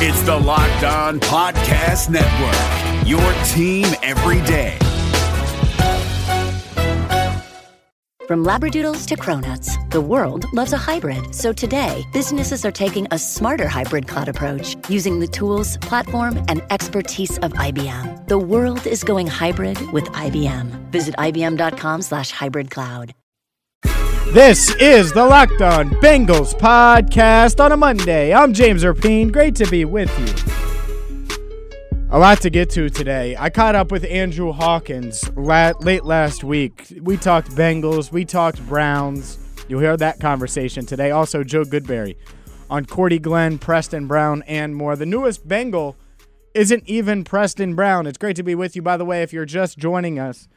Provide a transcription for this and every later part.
It's the Locked On Podcast Network, your team every day. From Labradoodles to Cronuts, the world loves a hybrid. So today, businesses are taking a smarter hybrid cloud approach using the tools, platform, and expertise of IBM. The world is going hybrid with IBM. Visit IBM.com slash hybrid cloud. This is the Locked On Bengals podcast on a Monday. I'm James Rapien. Great to be with you. A lot to get to today. I caught up with Andrew Hawkins la- late last week. We talked Bengals, we talked Browns. You'll hear that conversation today. Also, Joe Goodberry on Cordy Glenn, Preston Brown, and more. The newest Bengal isn't even Preston Brown. It's great to be with you. By the way, if you're just joining us,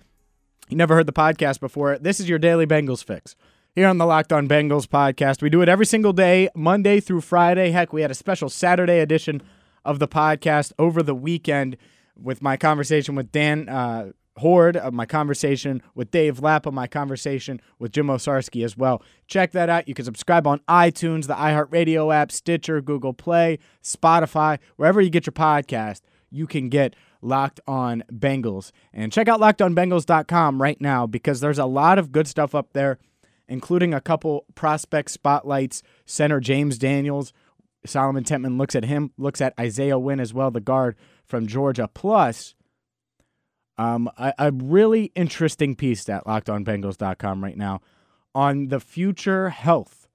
you never heard the podcast before, this is your daily Bengals fix. Here on the Locked On Bengals podcast, we do it every single day, Monday through Friday. Heck, we had a special Saturday edition of the podcast over the weekend with my conversation with Dan uh, Hoard, of my conversation with Dave Lapham, my conversation with Jim Owczarski as well. Check that out. You can subscribe on iTunes, the iHeartRadio app, Stitcher, Google Play, Spotify, wherever you get your podcast. You can get Locked On Bengals. And check out lockedonbengals.com right now because there's a lot of good stuff up there, including a couple prospect spotlights. Center James Daniels Solomon Tentman looks at him, looks at Isaiah Wynn as well, the guard from Georgia. Plus, um, a, a really interesting piece at lockedonbengals.com right now on the future health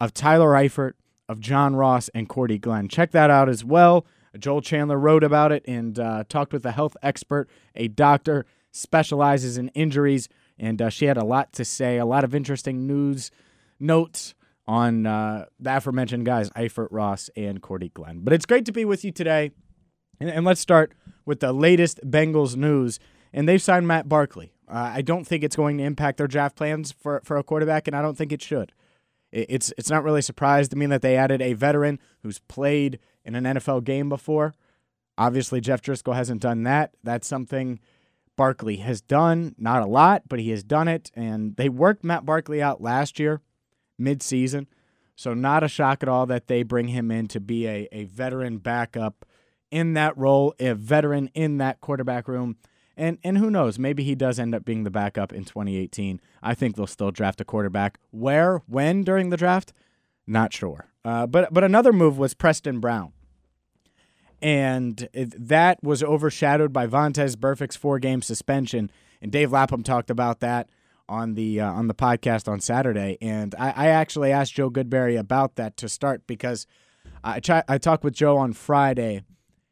of Tyler Eifert, of John Ross, and Cordy Glenn. Check that out as well. Joel Chandler wrote about it and uh, talked with a health expert, a doctor, specializes in injuries, and uh, she had a lot to say, a lot of interesting news notes on uh, the aforementioned guys, Eifert Ross and Cordy Glenn. But it's great to be with you today. And, and let's start with the latest Bengals news. And they've signed Matt Barkley. Uh, I don't think it's going to impact their draft plans for, for a quarterback, and I don't think it should. It, it's it's not really surprised to me that they added a veteran who's played in an NFL game before. Obviously, Jeff Driskel hasn't done that. That's something Barkley has done. Not a lot, but he has done it. And they worked Matt Barkley out last year midseason. So, not a shock at all that they bring him in to be a, a veteran backup in that role, a veteran in that quarterback room. And, and who knows, maybe he does end up being the backup in 2018. I think they'll still draft a quarterback. Where, when during the draft? Not sure. Uh, but, but another move was Preston Brown. And it, that was overshadowed by Vontaze Burfict's four game suspension. And Dave Lapham talked about that on the uh, on the podcast on Saturday, and I, I, actually asked Joe Goodberry about that to start because I ch- I talked with Joe on Friday,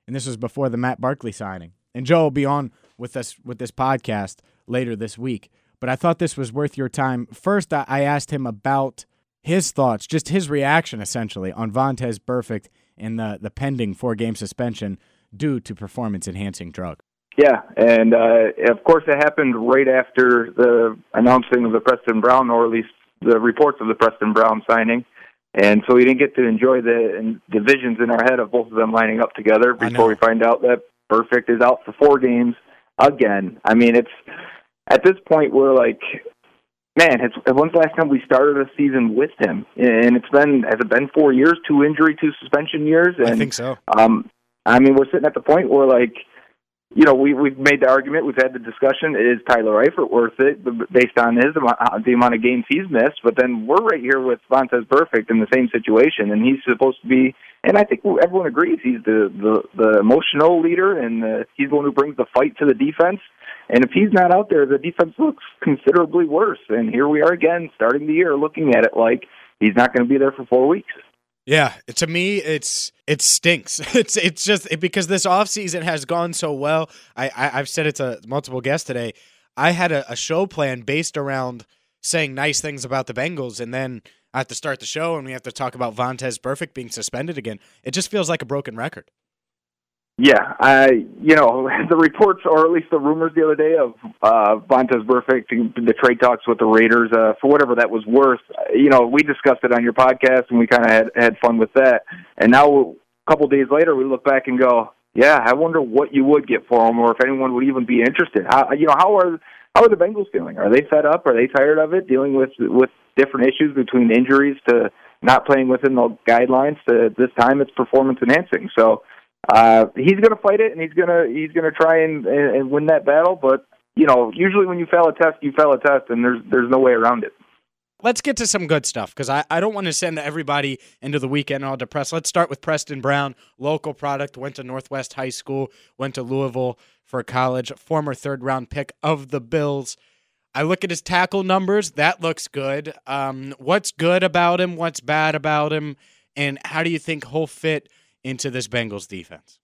and this was before the Matt Barkley signing, and Joe will be on with us with this podcast later this week. But I thought this was worth your time. First, I, I asked him about his thoughts, just his reaction essentially on Vontaze Burfict and the the pending four game suspension due to performance enhancing drug. Yeah, and uh, of course it happened right after the announcing of the Preston Brown, or at least the reports of the Preston Brown signing. And so we didn't get to enjoy the divisions in our head of both of them lining up together before we find out that Burfict is out for four games again. I mean, it's at this point we're like, man, it's, when's the last time we started a season with him? And it's been has it been four years, two injury, two suspension years? And, I think so. Um, I mean, we're sitting at the point where like you know, we we've made the argument, we've had the discussion. Is Tyler Eifert worth it based on his uh, the amount of games he's missed? But then we're right here with Vontaze Burfict in the same situation, and he's supposed to be. And I think everyone agrees he's the the, the emotional leader, and the, he's the one who brings the fight to the defense. And if he's not out there, the defense looks considerably worse. And here we are again, starting the year, looking at it like he's not going to be there for four weeks. Yeah, to me, it's it stinks. It's it's just because this offseason has gone so well. I, I have said it to multiple guests today. I had a, a, show plan based around saying nice things about the Bengals, and then I have to start the show, and we have to talk about Vontaze Burfict being suspended again. It just feels like a broken record. Yeah, I you know the reports or at least the rumors the other day of uh Vontaze Burfict the trade talks with the Raiders uh for whatever that was worth. You know, we discussed it on your podcast and we kind of had had fun with that. And now a couple days later we look back and go, yeah, I wonder what you would get for him or if anyone would even be interested. How you know, how are how are the Bengals feeling? Are they fed up? Are they tired of it dealing with with different issues between injuries to not playing within the guidelines. To this time, it's performance enhancing. So uh, he's going to fight it, and he's going to he's going to try and, and win that battle. But you know, usually when you fail a test, you fail a test, and there's there's no way around it. Let's get to some good stuff because I, I don't want to send everybody into the weekend all depressed. Let's start with Preston Brown, local product, went to Northwest High School, went to Louisville for college, former third round pick of the Bills. I look at his tackle numbers. That looks good. Um, what's good about him? What's bad about him? And how do you think he'll fit into this Bengals defense?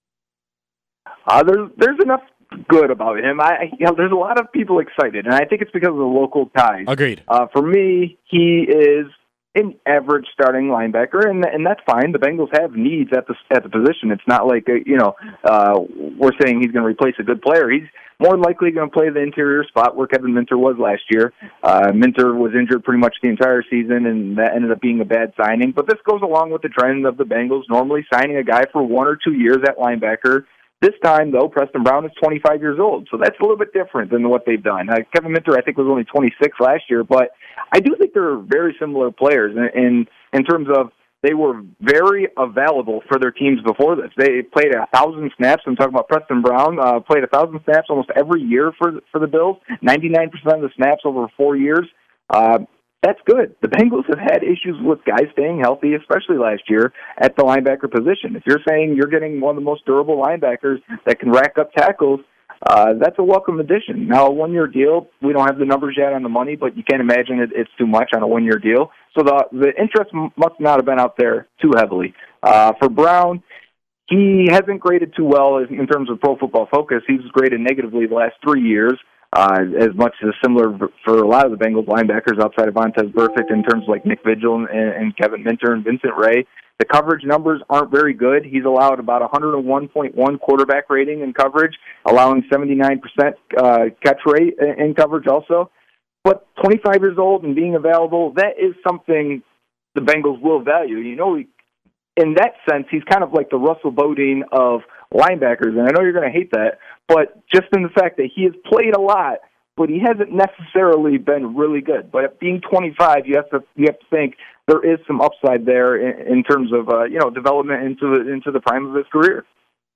Uh, there's there's enough good about him. I you know, there's a lot of people excited, and I think it's because of the local ties. Agreed. Uh, for me, he is an average starting linebacker, and and that's fine. The Bengals have needs at the at the position. It's not like a, uh, you know uh, we're saying he's going to replace a good player. He's more likely going to play the interior spot where Kevin Minter was last year. Uh, Minter was injured pretty much the entire season, and that ended up being a bad signing. But this goes along with the trend of the Bengals normally signing a guy for one or two years at linebacker. This time, though, Preston Brown is 25 years old, so that's a little bit different than what they've done. Uh, Kevin Minter, I think, was only 26 last year, but I do think they're very similar players in in, in terms of they were very available for their teams before this. They played a thousand snaps. I'm talking about Preston Brown. Uh, played a thousand snaps almost every year for for the Bills. 99% of the snaps over four years. Uh, that's good. The Bengals have had issues with guys staying healthy, especially last year at the linebacker position. If you're saying you're getting one of the most durable linebackers that can rack up tackles, uh, that's a welcome addition. Now, a one-year deal, we don't have the numbers yet on the money, but you can't imagine it, it's too much on a one-year deal. So the the interest must not have been out there too heavily. Uh, for Brown, he hasn't graded too well in terms of Pro Football Focus. He's graded negatively the last three years. Uh, as much as similar for a lot of the Bengals linebackers outside of Vontaze Burfict in terms of like Nick Vigil and, and Kevin Minter and Vincent Rey. The coverage numbers aren't very good. He's allowed about 101.1 quarterback rating in coverage, allowing 79% uh, catch rate in coverage also. But 25 years old and being available, that is something the Bengals will value. You know, in that sense, he's kind of like the Russell Bodine of linebackers, and I know you're going to hate that, but just in the fact that he has played a lot, but he hasn't necessarily been really good. But being 25, you have to you have to think there is some upside there in, in terms of uh, you know development into the, into the prime of his career.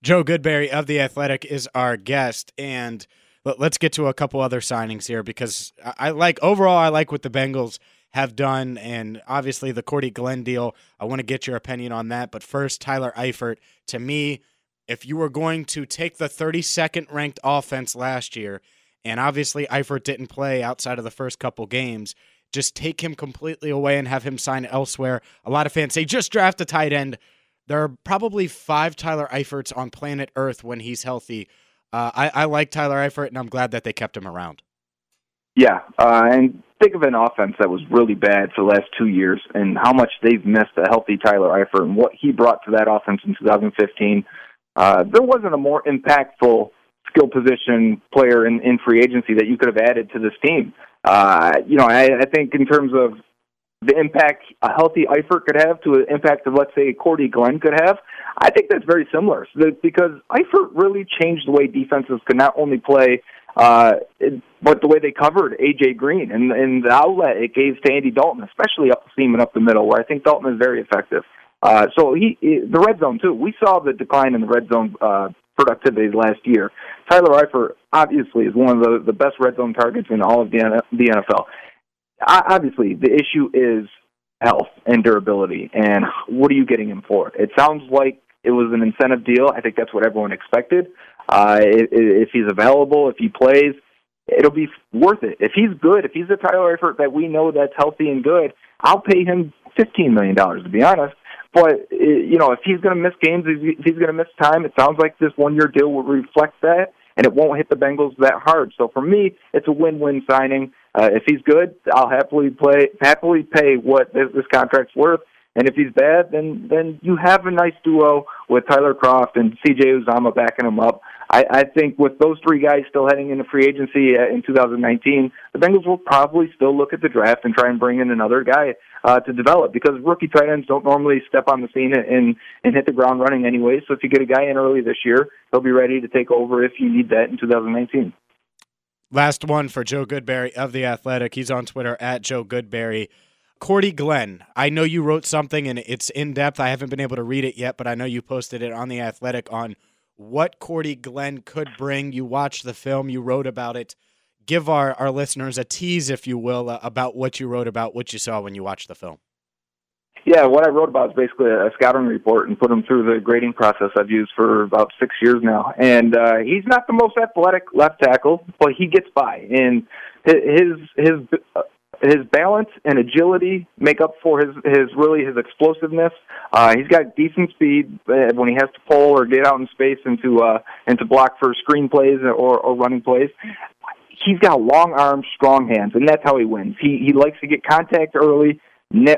Joe Goodberry of the Athletic is our guest, and let's get to a couple other signings here because I like overall I like what the Bengals have done, and obviously the Cordy Glenn deal. I want to get your opinion on that, but first Tyler Eifert. To me, if you were going to take the 32nd ranked offense last year, and obviously Eifert didn't play outside of the first couple games, just take him completely away and have him sign elsewhere. A lot of fans say just draft a tight end. There are probably five Tyler Eiferts on planet Earth when he's healthy. Uh, I, I, like Tyler Eifert, and I'm glad that they kept him around. Yeah, uh, and think of an offense that was really bad for the last two years, and how much they've missed a healthy Tyler Eifert and what he brought to that offense in 2015. Uh, there wasn't a more impactful skill position player in, in free agency that you could have added to this team. Uh, you know, I, I think in terms of the impact a healthy Eifert could have to an impact of, let's say, Cordy Glenn could have, I think that's very similar because Eifert really changed the way defenses could not only play, uh, but the way they covered A.J. Green and, and the outlet it gave to Andy Dalton, especially up the seam and up the middle, where I think Dalton is very effective. Uh, so he, he, the red zone too. We saw the decline in the red zone uh, productivity last year. Tyler Eifert obviously is one of the, the best red zone targets in all of the, the NFL. Obviously, the issue is health and durability, and what are you getting him for? It sounds like it was an incentive deal. I think that's what everyone expected. Uh, if, he's available, if he plays, it'll be worth it. If he's good, if he's a Tyler Eifert that we know that's healthy and good, I'll pay him fifteen million dollars to be honest. But you know, if he's going to miss games, if he's going to miss time, it sounds like this one-year deal will reflect that, and it won't hit the Bengals that hard. So for me, it's a win-win signing. Uh, if he's good, I'll happily play, happily pay what this, this contract's worth. And if he's bad, then then you have a nice duo with Tyler Kroft and C.J. Uzomah backing him up. I, I think with those three guys still heading into free agency uh, in 2019, the Bengals will probably still look at the draft and try and bring in another guy uh, to develop because rookie tight ends don't normally step on the scene and and hit the ground running anyway. So if you get a guy in early this year, he'll be ready to take over if you need that in 2019. Last one for Joe Goodberry of the Athletic. He's on Twitter at Joe Goodberry. Cordy Glenn, I know you wrote something and it's in depth. I haven't been able to read it yet, but I know you posted it on The Athletic on what Cordy Glenn could bring. You watched the film, you wrote about it. Give our, our listeners a tease, if you will, uh, about what you wrote about, what you saw when you watched the film. Yeah, what I wrote about is basically a scouting report and put him through the grading process I've used for about six years now. And uh, he's not the most athletic left tackle, but he gets by. And his his his balance and agility make up for his his really his explosiveness. Uh, he's got decent speed uh, when he has to pull or get out in space into uh, into block for screen plays or, or running plays. He's got long arms, strong hands, and that's how he wins. He he likes to get contact early,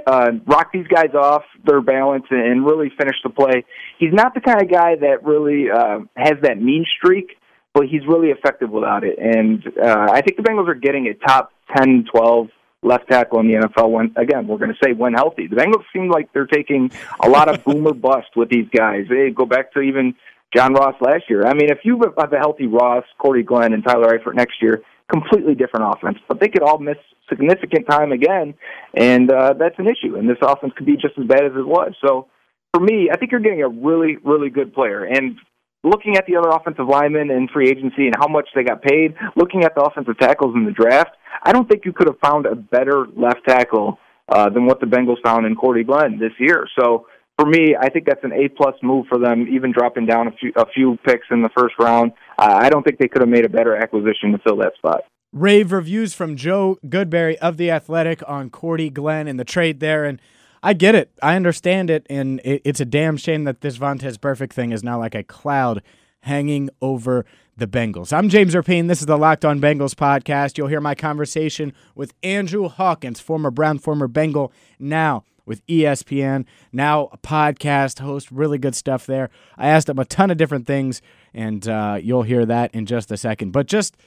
uh, rock these guys off their balance, and really finish the play. He's not the kind of guy that really uh, has that mean streak but he's really effective without it. And uh, I think the Bengals are getting a top 10, 12 left tackle in the NFL when again we're going to say when healthy. The Bengals seem like they're taking a lot of boomer bust with these guys. They go back to even John Ross last year. I mean, if you have a healthy Ross, Cordy Glenn, and Tyler Eifert next year, completely different offense. But they could all miss significant time again, and uh, that's an issue. And this offense could be just as bad as it was. So for me, I think you're getting a really, really good player. And looking at the other offensive linemen in free agency and how much they got paid, looking at the offensive tackles in the draft, I don't think you could have found a better left tackle uh, than what the Bengals found in Cordy Glenn this year. So for me, I think that's an A plus move for them, even dropping down a few a few picks in the first round. Uh, I don't think they could have made a better acquisition to fill that spot. Rave reviews from Joe Goodberry of the Athletic on Cordy Glenn and the trade there, and I get it. I understand it. And it, it's a damn shame that this Vontaze Burfict thing is now like a cloud hanging over the Bengals. I'm James Rapien. This is the Locked On Bengals podcast. You'll hear my conversation with Andrew Hawkins, former Brown, former Bengal, now with ESPN, now a podcast host. Really good stuff there. I asked him a ton of different things, and uh, you'll hear that in just a second. But just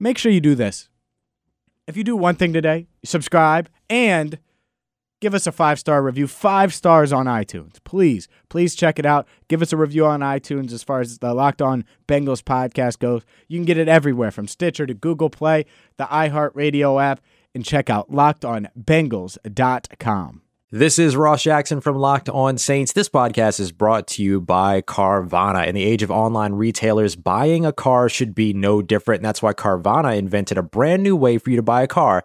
make sure you do this. If you do one thing today, subscribe and give us a five star review, five stars on iTunes. Please, please check it out. Give us a review on iTunes as far as the Locked On Bengals podcast goes. You can get it everywhere from Stitcher to Google Play, the iHeartRadio app, and check out lockedonbengals.com. This is Ross Jackson from Locked On Saints. This podcast is brought to you by Carvana. In the age of online retailers, buying a car should be no different. And that's why Carvana invented a brand new way for you to buy a car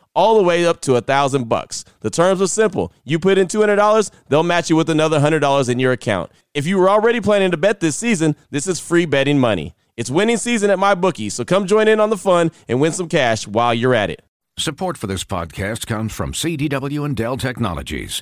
all the way up to a thousand bucks. The terms are simple. You put in $200, they'll match you with another $100 in your account. If you were already planning to bet this season, this is free betting money. It's winning season at my bookie, so come join in on the fun and win some cash while you're at it. Support for this podcast comes from CDW and Dell Technologies.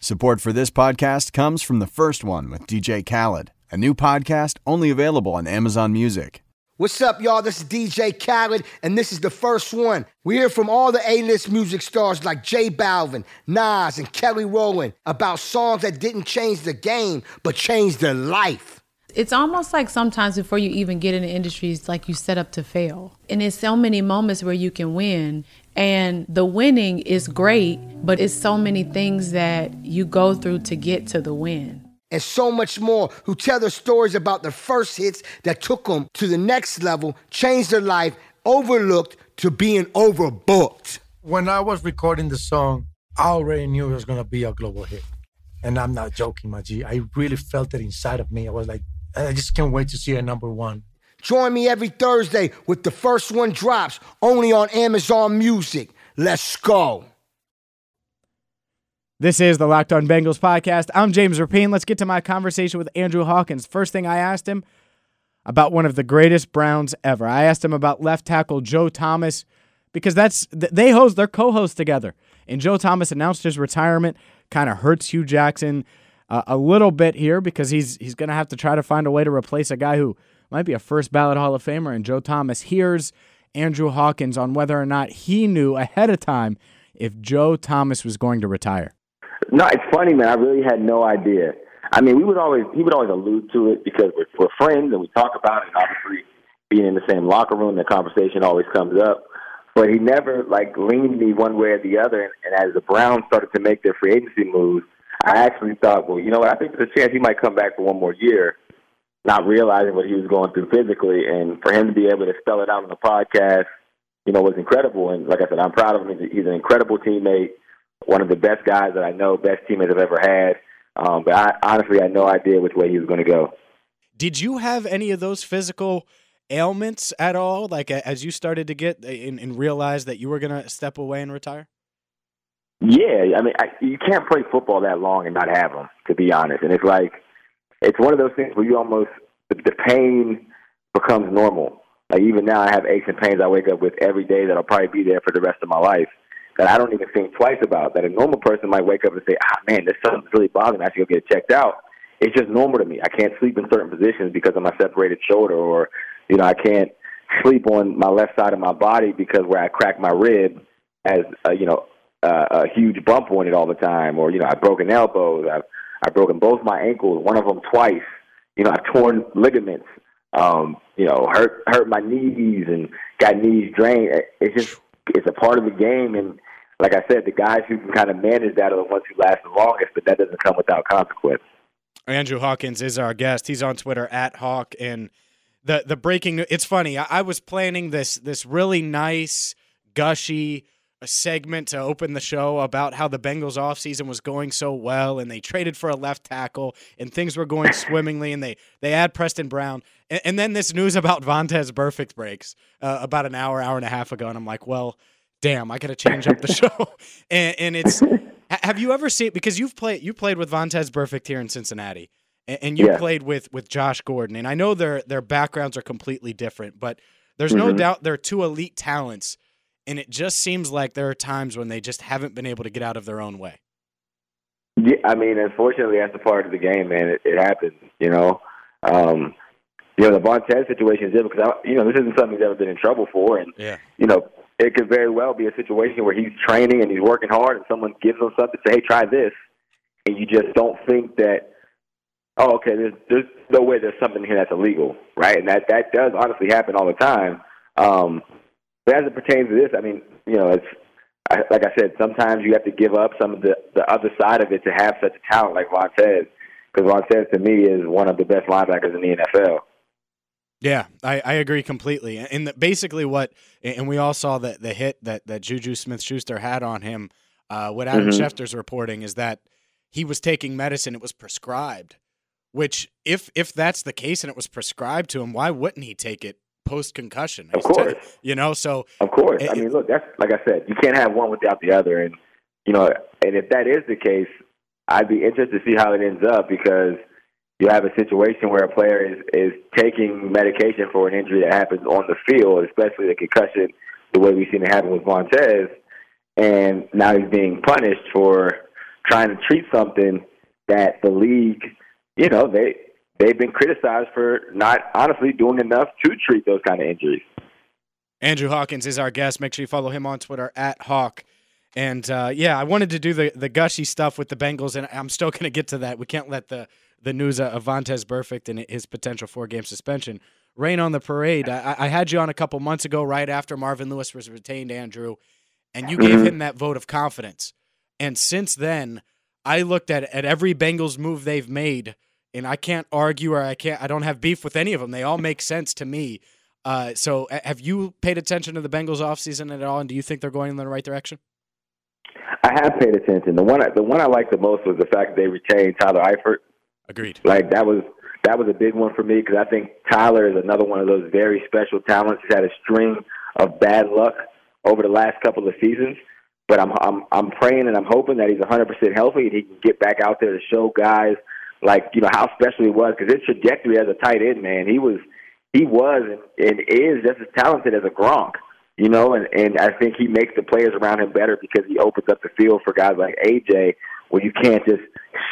Support for this podcast comes from the first one with DJ Khaled, a new podcast only available on Amazon Music. What's up, y'all? This is DJ Khaled, and this is the first one. We hear from all the A-list music stars like J Balvin, Nas, and Kelly Rowland about songs that didn't change the game, but changed their life. It's almost like sometimes before you even get in the industry, it's like you set up to fail. And there's so many moments where you can win. And the winning is great, but it's so many things that you go through to get to the win. And so much more who tell their stories about the first hits that took them to the next level, changed their life, overlooked to being overbooked. When I was recording the song, I already knew it was going to be a global hit. And I'm not joking, my G. I really felt it inside of me. I was like, I just can't wait to see it number one. Join me every Thursday with the first one drops only on Amazon Music. Let's go. This is the Locked On Bengals podcast. I'm James Rapien. Let's get to my conversation with Andrew Hawkins. First thing I asked him about one of the greatest Browns ever. I asked him about left tackle Joe Thomas because that's they host they're co-host together. And Joe Thomas announced his retirement. Kind of hurts Hue Jackson uh, a little bit here because he's he's going to have to try to find a way to replace a guy who might be a first ballot Hall of Famer. And Joe Thomas hears Andrew Hawkins on whether or not he knew ahead of time if Joe Thomas was going to retire. No, it's funny, man. I really had no idea. I mean, we would always he would always allude to it because we're, we're friends and we talk about it. And obviously, being in the same locker room, the conversation always comes up. But he never like leaned me one way or the other. And, and as the Browns started to make their free agency moves, I actually thought, well, you know what? I think there's a chance he might come back for one more year, not realizing what he was going through physically. And for him to be able to spell it out on the podcast, you know, was incredible. And like I said, I'm proud of him. He's an incredible teammate one of the best guys that I know, best teammates I've ever had. Um, but I honestly had no idea which way he was going to go. Did you have any of those physical ailments at all? Like as you started to get and, and realize that you were going to step away and retire? Yeah, I mean, I, you can't play football that long and not have them, to be honest. And it's like, it's one of those things where you almost the, the pain becomes normal. Like even now, I have aches and pains I wake up with every day that'll probably be there for the rest of my life that I don't even think twice about. That a normal person might wake up and say, "Ah, man, this something's really bothering me. I should go get it checked out." It's just normal to me. I can't sleep in certain positions because of my separated shoulder, or you know, I can't sleep on my left side of my body because where I crack my rib as, uh, you know a huge bump on it all the time, or you know, I've broken elbows. I've I've broken both my ankles, one of them twice. You know, I've torn ligaments. Um, you know, hurt hurt my knees and got knees drained. It's just it's a part of the game, and like I said, the guys who can kind of manage that are the ones who last the longest, but that doesn't come without consequence. Andrew Hawkins is our guest. He's on Twitter at Hawk and the the breaking. It's funny. I, I was planning this this really nice, gushy segment to open the show about how the Bengals offseason was going so well and they traded for a left tackle and things were going swimmingly and they they add Preston Brown and, and then this news about Vontaze Burfict breaks uh, about an hour hour and a half ago and I'm like well damn, I got to change up the show. and, and, it's have you ever seen because you've played you played with Vontaze Burfict here in Cincinnati, and, and you yeah. played with with Josh Gordon, and I know their their backgrounds are completely different, but there's mm-hmm. no doubt they're two elite talents, and it just seems like there are times when they just haven't been able to get out of their own way. Yeah, I mean, unfortunately, that's a part of the game, man. It, it happens, you know. Um, you know, the Vontaze situation is different because I, you know this isn't something he's ever been in trouble for, and yeah. you know it could very well be a situation where he's training and he's working hard, and someone gives him something, to say, "Hey, try this," and you just don't think that. Oh, okay. There's there's no way there's something here that's illegal, right? And that that does honestly happen all the time. Um, but as it pertains to this, I mean, you know, it's I, like I said. Sometimes you have to give up some of the the other side of it to have such a talent like Vontaze, because Vontaze to me is one of the best linebackers in the NFL. Yeah, I, I agree completely. And the, basically, what and we all saw that the hit that that Juju Smith Schuster had on him. Uh, what Adam mm-hmm. Schefter's reporting is that he was taking medicine, it was prescribed. Which, if if that's the case and it was prescribed to him, why wouldn't he take it post concussion? Of course, you know. So of course, it, I mean, look, that's like I said, you can't have one without the other, and you know, and if that is the case, I'd be interested to see how it ends up because you have a situation where a player is is taking medication for an injury that happens on the field, especially the concussion, the way we've seen it happen with Vontaze, and now he's being punished for trying to treat something that the league you know, they they've been criticized for not honestly doing enough to treat those kind of injuries. Andrew Hawkins is our guest. Make sure you follow him on Twitter at Hawk. And uh, yeah, I wanted to do the the gushy stuff with the Bengals, and I'm still going to get to that. We can't let the the news of Vontaze Burfict and his potential four game suspension rain on the parade. I, I, had you on a couple months ago, right after Marvin Lewis was retained, Andrew, and you gave mm-hmm. him that vote of confidence. And since then, I looked at at every Bengals move they've made and I can't argue or I can't I don't have beef with any of them. They all make sense to me. Uh, so have you paid attention to the Bengals offseason at all and do you think they're going in the right direction? I have paid attention. The one I, the one I liked the most was the fact that they retained Tyler Eifert. Agreed. Like that was that was a big one for me because I think Tyler is another one of those very special talents. He's had a string of bad luck over the last couple of seasons, but I'm I'm I'm praying and I'm hoping that he's 100% healthy and he can get back out there to show guys like you know how special he was because his trajectory as a tight end, man, he was he was and, is just as talented as a Gronk, you know, and and I think he makes the players around him better because he opens up the field for guys like AJ where you can't just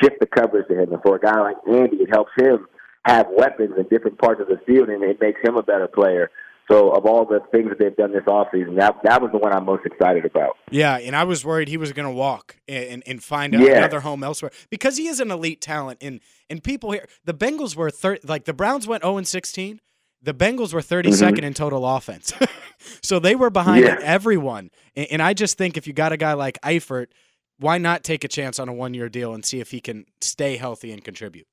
shift the coverage to him, and for a guy like Andy, it helps him have weapons in different parts of the field, and it makes him a better player. So of all the things that they've done this offseason, that that was the one I'm most excited about. Yeah, and I was worried he was going to walk and, and find yeah. another home elsewhere because he is an elite talent. And and people here, the Bengals were thir- like the Browns went 0 and 16. The Bengals were 32nd mm-hmm. in total offense, so they were behind yeah. everyone. And, and I just think if you got a guy like Eifert, why not take a chance on a one year deal and see if he can stay healthy and contribute?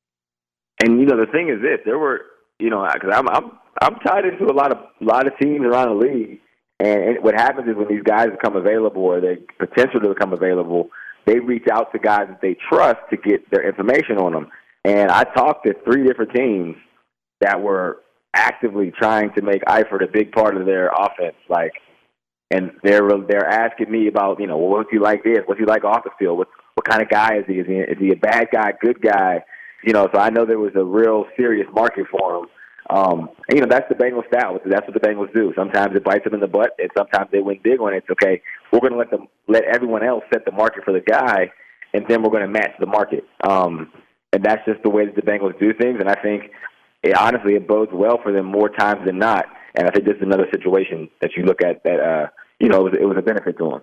And you know the thing is this: there were you know because I'm I'm I'm tied into a lot of a lot of teams around the league, and what happens is when these guys become available or they potential to become available, they reach out to guys that they trust to get their information on them. And I talked to three different teams that were actively trying to make Eifert a big part of their offense. Like, and they're they're asking me about you know well, what's he like this? What's he like off the field? What what kind of guy is he? Is he is he a bad guy, good guy? You know, so I know there was a real serious market for him. Um, and, you know, that's the Bengals style. That's what the Bengals do. Sometimes it bites them in the butt, and sometimes they win big on it. It's okay. We're going to let them let everyone else set the market for the guy, and then we're going to match the market. Um, and that's just the way that the Bengals do things. And I think, it, honestly, it bodes well for them more times than not. And I think this is another situation that you look at that, uh, you know, it was, it was a benefit to them.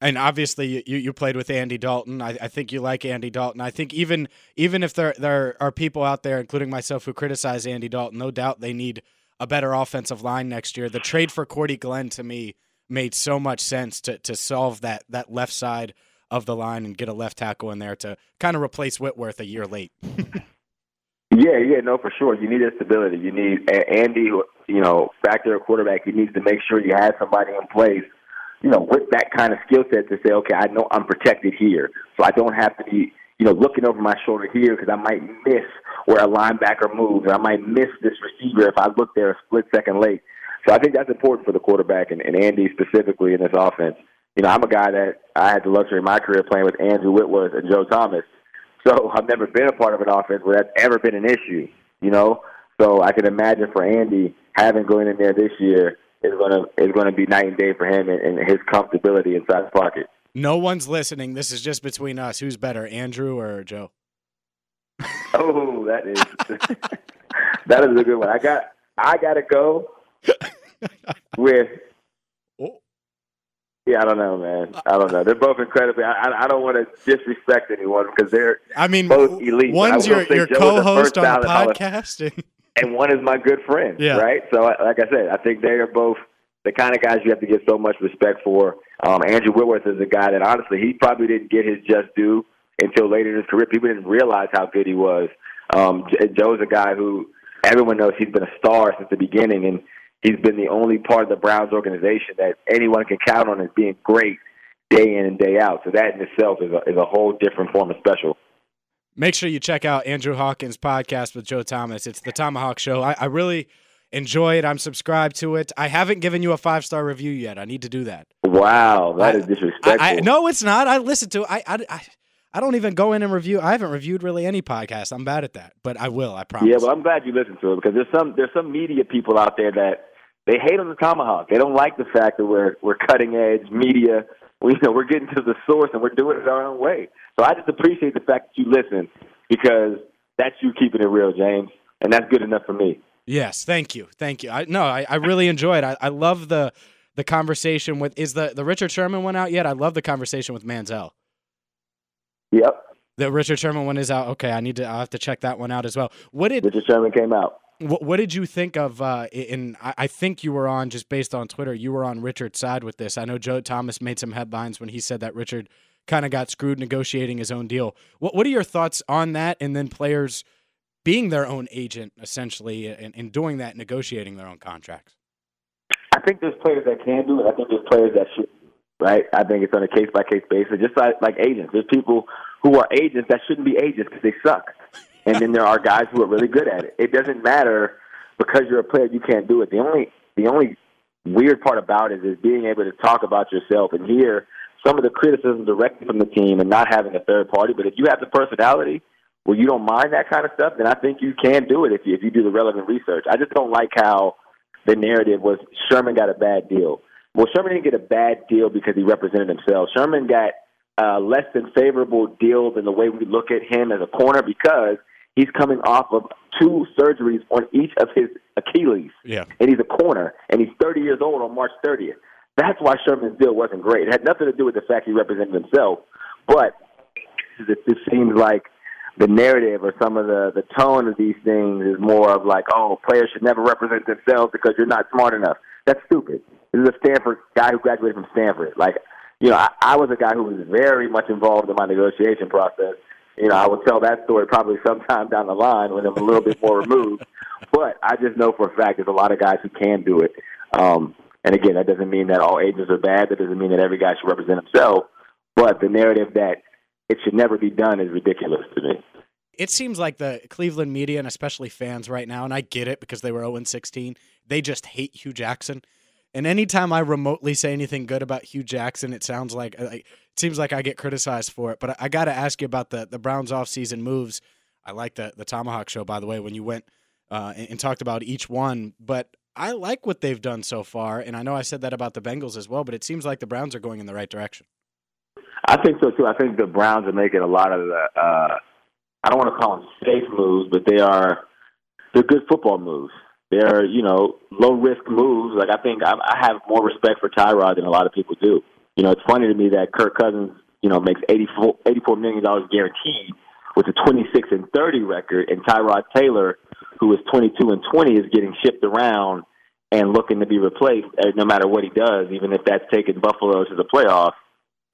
And obviously, you, you played with Andy Dalton. I, I think you like Andy Dalton. I think even even if there there are people out there, including myself, who criticize Andy Dalton, no doubt they need a better offensive line next year. The trade for Cordy Glenn to me made so much sense to to solve that that left side of the line and get a left tackle in there to kind of replace Whitworth a year late. yeah, yeah, no, for sure. You need that stability. You need Andy, you know, back there, quarterback. He needs to make sure you have somebody in place you know, with that kind of skill set to say, okay, I know I'm protected here, so I don't have to be, you know, looking over my shoulder here because I might miss where a linebacker moves, or I might miss this receiver if I look there a split second late. So I think that's important for the quarterback and, and Andy specifically in this offense. You know, I'm a guy that I had the luxury of my career playing with Andrew Whitworth and Joe Thomas. So I've never been a part of an offense where that's ever been an issue, you know? So I can imagine for Andy having going in there this year is going to is going to be night and day for him and, and his comfortability inside the pocket. No one's listening. This is just between us. Who's better, Andrew or Joe? oh, that is that is a good one. I got I got to go with. Oh. Yeah, I don't know, man. I don't know. They're both incredibly. I, I don't want to disrespect anyone because they're. I mean, both elite. One's your, your co-host on the podcast and one is my good friend. Yeah. Right. So, like I said, I think they are both the kind of guys you have to get so much respect for. Um, Andrew Whitworth is a guy that honestly he probably didn't get his just due until later in his career. People didn't realize how good he was. Um, Joe's a guy who everyone knows he's been a star since the beginning, and he's been the only part of the Browns organization that anyone can count on as being great. day in and day out. So that in itself is a, is a whole different form of special. Make sure you check out Andrew Hawkins' podcast with Joe Thomas. It's the Tomahawk Show. I, I really enjoy it. I'm subscribed to it. I haven't given you a five star review yet. I need to do that. Wow, that I, is disrespectful. I, no, it's not. I listen to. I, I I don't even go in and review. I haven't reviewed really any podcast. I'm bad at that, but I will. I promise. Yeah, well, I'm glad you listen to it because there's some there's some media people out there that they hate on the tomahawk. They don't like the fact that we're we're cutting edge media. We, you know, we're getting to the source and we're doing it our own way. So I just appreciate the fact that you listen because that's you keeping it real, James, and that's good enough for me. Yes, thank you, thank you. I no, I, I really enjoyed. I, I love the the conversation with is the the Richard Sherman one out yet? I love the conversation with Manziel. Yep. The Richard Sherman one is out. Okay, I need to. I'll have to check that one out as well. What did Richard Sherman came out? What, what did you think of? Uh, and I think you were on just based on Twitter. You were on Richard's side with this. I know Joe Thomas made some headlines when he said that Richard kind of got screwed negotiating his own deal. What What are your thoughts on that? And then players being their own agent essentially, and, and doing that, negotiating their own contracts. I think there's players that can do it. I think there's players that should right? I think it's on a case by case basis, just like, like agents. There's people who are agents that shouldn't be agents because they suck, and then there are guys who are really good at it. It doesn't matter because you're a player, you can't do it. The only the only weird part about it is being able to talk about yourself and hear some of the criticism directly from the team and not having a third party. But if you have the personality where you don't mind that kind of stuff, then I think you can do it if you if you do the relevant research. I just don't like how the narrative was Sherman got a bad deal. Well, Sherman didn't get a bad deal because he represented himself. Sherman got a less than favorable deal than the way we look at him as a corner because he's coming off of two surgeries on each of his Achilles. Yeah. And he's a corner, and he's 30 years old on March 30th. That's why Sherman's deal wasn't great. It had nothing to do with the fact he represented himself, but it just seems like the narrative or some of the the tone of these things is more of like, oh, players should never represent themselves because you're not smart enough. That's stupid. This is a Stanford guy who graduated from Stanford. Like, you know, I, I was a guy who was very much involved in my negotiation process. You know, I will tell that story probably sometime down the line when I'm a little bit more removed. But I just know for a fact there's a lot of guys who can do it. Um, and again, that doesn't mean that all agents are bad. That doesn't mean that every guy should represent himself. But the narrative that it should never be done is ridiculous to me. It seems like the Cleveland media and especially fans right now, and I get it because they were 0 16, they just hate Hue Jackson. And anytime I remotely say anything good about Hue Jackson, it sounds like, it seems like I get criticized for it. But I, I got to ask you about the the Browns offseason moves. I like the the Tomahawk show, by the way, when you went uh, and, and talked about each one. But I like what they've done so far, and I know I said that about the Bengals as well. But it seems like the Browns are going in the right direction. I think so too. I think the Browns are making a lot of the. Uh, I don't want to call them safe moves, but they are they're good football moves. They're you know low risk moves. Like I think I, I have more respect for Tyrod than a lot of people do. You know, it's funny to me that Kirk Cousins you know makes eighty four eighty four million dollars guaranteed with a twenty six and thirty record, and Tyrod Taylor, who is twenty two and twenty, is getting shipped around and looking to be replaced uh, no matter what he does, even if that's taking Buffalo to the playoffs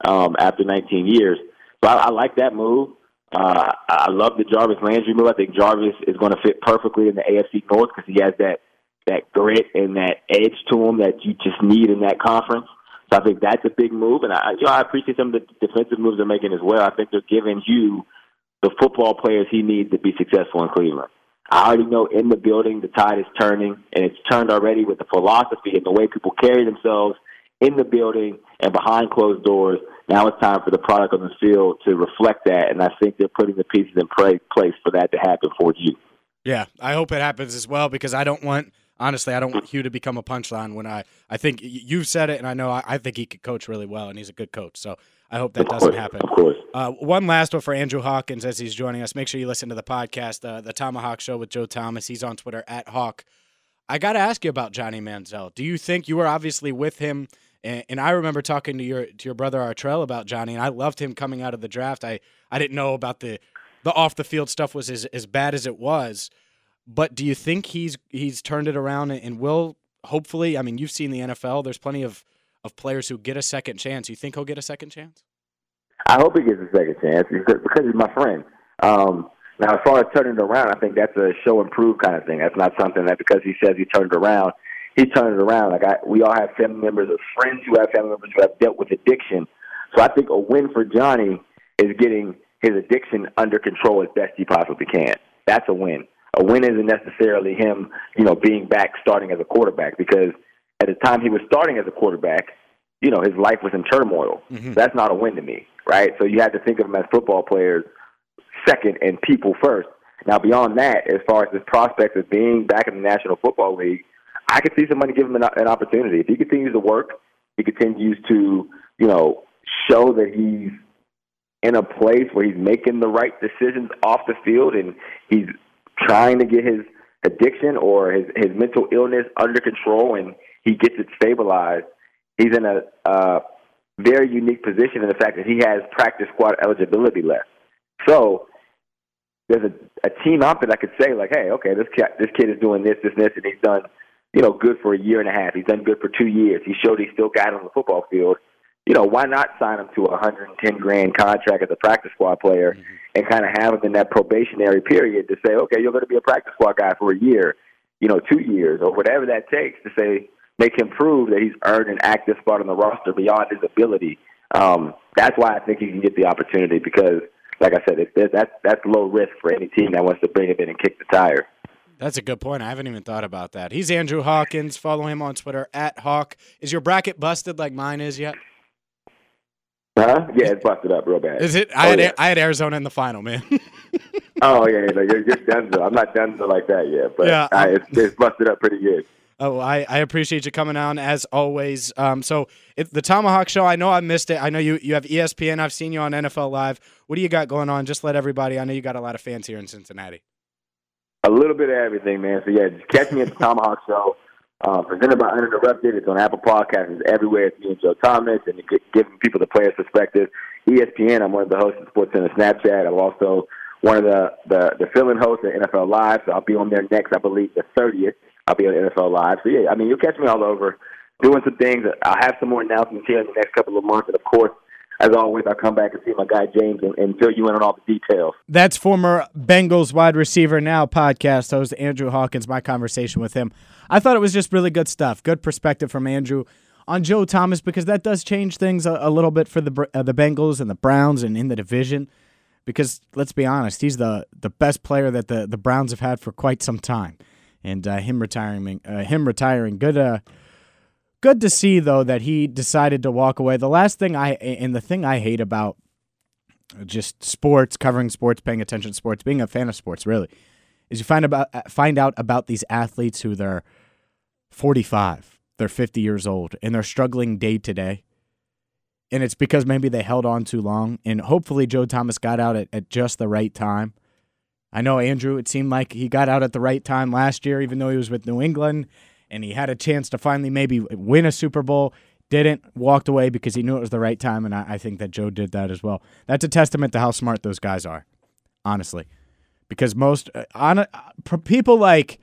um, after 19 years. So I, I like that move. Uh, I love the Jarvis Landry move. I think Jarvis is going to fit perfectly in the AFC North because he has that that grit and that edge to him that you just need in that conference. So I think that's a big move, and I, you know, I appreciate some of the defensive moves they're making as well. I think they're giving you the football players he needs to be successful in Cleveland. I already know in the building the tide is turning, and it's turned already with the philosophy and the way people carry themselves in the building and behind closed doors. Now it's time for the product on the field to reflect that, and I think they're putting the pieces in place for that to happen for you. Yeah, I hope it happens as well because I don't want honestly, I don't want Hue to become a punchline when I I think you've said it, and I know I, I, think he could coach really well, and he's a good coach. So I hope that of doesn't course, happen. Of course. Uh, one last one for Andrew Hawkins as he's joining us. Make sure you listen to the podcast, uh, the Tomahawk Show with Joe Thomas. He's on Twitter at Hawk. I got to ask you about Johnny Manziel. Do you think you were obviously with him? And, and, I remember talking to your to your brother Artrell about Johnny, and I loved him coming out of the draft. I, I didn't know about the the off the field stuff was as, as bad as it was. But do you think he's he's turned it around and will hopefully? I mean, you've seen the NFL. There's plenty of of players who get a second chance. You think he'll get a second chance? I hope he gets a second chance because he's my friend. Um, now, as far as turning it around, I think that's a show and prove kind of thing. That's not something that because he says he turned around, he turned it around. Like I, we all have family members or friends who have family members who have dealt with addiction. So I think a win for Johnny is getting his addiction under control as best he possibly can. That's a win. A win isn't necessarily him, you know, being back starting as a quarterback because at the time he was starting as a quarterback, you know, his life was in turmoil. Mm-hmm. That's not a win to me, right? So you have to think of them as football players second and people first. Now, beyond that, as far as his prospects of being back in the National Football League, I could see somebody give him an, an opportunity. If he continues to work, he continues to, you know, show that he's in a place where he's making the right decisions off the field and he's trying to get his addiction or his, his mental illness under control and he gets it stabilized, he's in a uh, very unique position in the fact that he has practice squad eligibility left. So there's a, a team out there that could say like, hey, okay, this kid, this kid is doing this, this, and this, and he's done, you know, good for a year and a half. He's done good for two years. He showed he still got on the football field. You know, why not sign him to a 110 grand contract as a practice squad player mm-hmm. and kind of have him in that probationary period to say, okay, you're going to be a practice squad guy for a year, you know, two years or whatever that takes to say make him prove that he's earned an active spot on the roster beyond his ability. Um, that's why I think he can get the opportunity because like I said, it, that's that's low risk for any team that wants to bring him in and kick the tire. That's a good point. I haven't even thought about that. He's Andrew Hawkins. Follow him on Twitter at Hawk. Is your bracket busted like mine is yet? Huh? Yeah, it's busted up real bad. Is it? I oh, had yeah. I had Arizona in the final, man. oh yeah, yeah you're, you're Denzel. I'm not Denzel like that yet, but Yeah, I, it's, it's busted up pretty good. Oh, I, I appreciate you coming on as always. Um, so if the ThomaHawk Show, I know I missed it. I know you you have ESPN. I've seen you on NFL Live. What do you got going on? Just let everybody. I know you got a lot of fans here in Cincinnati. A little bit of everything, man. So yeah, just catch me at the ThomaHawk Show. Uh, presented by Uninterrupted. It's on Apple Podcasts. It's everywhere. It's me and Joe Thomas, and giving people the players' perspective. ESPN. I'm one of the hosts of SportsCenter Snapchat. I'm also one of the the, the fill-in hosts at NFL Live. So I'll be on there next, I believe, the 30th. I'll be on NFL Live. So yeah, I mean, you'll catch me all over doing some things. I'll have some more announcements here in the next couple of months, and of course. As always, I'll come back and see my guy James and, and fill you in on all the details. That's former Bengals wide receiver, now podcast host Andrew Hawkins. My conversation with him. I thought it was just really good stuff. Good perspective from Andrew on Joe Thomas because that does change things a, a little bit for the uh, the Bengals and the Browns and in the division. Because let's be honest, he's the the best player that the, the Browns have had for quite some time, and uh, him retiring, uh, him retiring, good. Uh, good to see though that he decided to walk away. The last thing I and the thing I hate about just sports, covering sports, paying attention to sports, being a fan of sports, really, is you find about find out about these athletes who they're 45, they're 50 years old, and they're struggling day to day. And it's because maybe they held on too long. And hopefully Joe Thomas got out at, at just the right time. I know Andrew, it seemed like he got out at the right time last year, even though he was with New England and he had a chance to finally maybe win a Super Bowl. Didn't, walked away because he knew it was the right time. And I, I think that Joe did that as well. That's a testament to how smart those guys are, honestly. Because most, uh, on, uh, people like,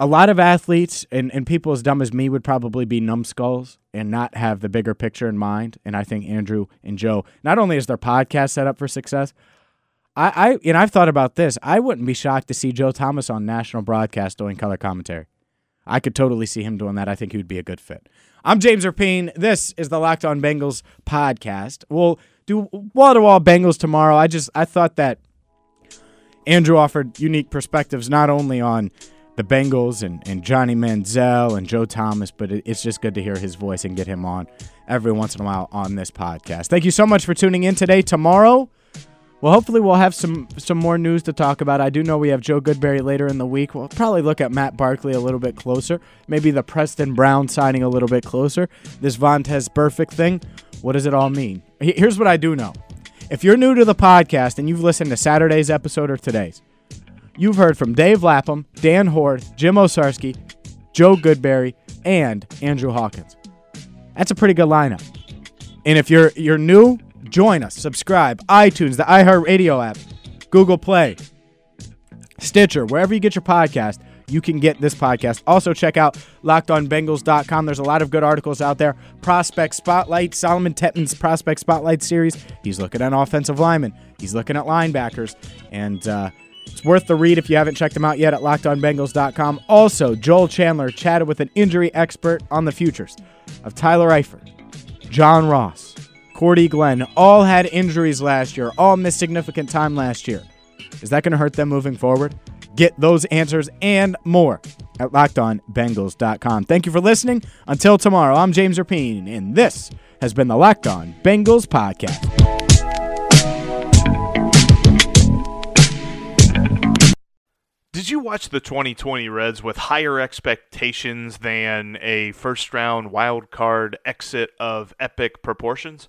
a lot of athletes and, and people as dumb as me would probably be numbskulls and not have the bigger picture in mind. And I think Andrew and Joe, not only is their podcast set up for success, I, I and I've thought about this. I wouldn't be shocked to see Joe Thomas on national broadcast doing color commentary. I could totally see him doing that. I think he would be a good fit. I'm James Rapien. This is the Locked On Bengals podcast. We'll do wall to wall Bengals tomorrow. I just I thought that Andrew offered unique perspectives not only on the Bengals and, and Johnny Manziel and Joe Thomas, but it, it's just good to hear his voice and get him on every once in a while on this podcast. Thank you so much for tuning in today. Tomorrow, well, hopefully we'll have some some more news to talk about. I do know we have Joe Goodberry later in the week. We'll probably look at Matt Barkley a little bit closer. Maybe the Preston Brown signing a little bit closer. This Vontaze Burfict thing. What does it all mean? Here's what I do know. If you're new to the podcast and you've listened to Saturday's episode or today's, you've heard from Dave Lapham, Dan Hoard, Jim Owczarski, Joe Goodberry, and Andrew Hawkins. That's a pretty good lineup. And if you're you're new, join us. Subscribe. iTunes, the iHeartRadio app, Google Play, Stitcher, wherever you get your podcast, you can get this podcast. Also, check out lockedonbengals.com. There's a lot of good articles out there. Prospect Spotlight, Solomon Tetton's Prospect Spotlight series. He's looking at offensive linemen, he's looking at linebackers, and uh, it's worth the read if you haven't checked them out yet at lockedonbengals.com. Also, Joel Chandler chatted with an injury expert on the futures of Tyler Eifert, John Ross, Cordy Glenn, all had injuries last year, all missed significant time last year. Is that going to hurt them moving forward? Get those answers and more at lockedonbengals.com. Thank you for listening. Until tomorrow, I'm James Rapien, and this has been the Locked On Bengals podcast. Did you watch the 2020 Reds with higher expectations than a first round wild card exit of epic proportions?